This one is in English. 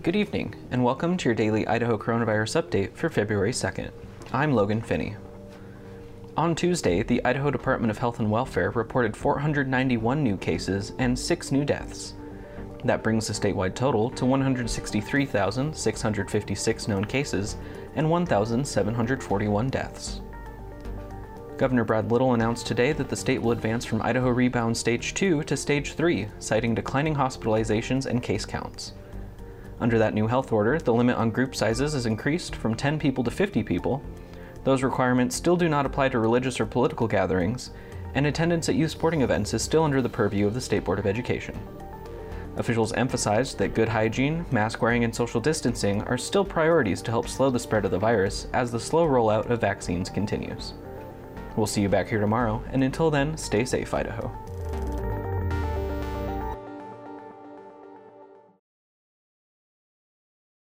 Good evening, and welcome to your daily Idaho coronavirus update for February 2nd. I'm Logan Finney. On Tuesday, the Idaho Department of Health and Welfare reported 491 new cases and 6 new deaths. That brings the statewide total to 163,656 known cases and 1,741 deaths. Governor Brad Little announced today that the state will advance from Idaho Rebound Stage 2 to Stage 3, citing declining hospitalizations and case counts. Under that new health order, the limit on group sizes is increased from 10 people to 50 people. Those requirements still do not apply to religious or political gatherings, and attendance at youth sporting events is still under the purview of the State Board of Education. Officials emphasized that good hygiene, mask wearing, and social distancing are still priorities to help slow the spread of the virus as the slow rollout of vaccines continues. We'll see you back here tomorrow, and until then, stay safe, Idaho.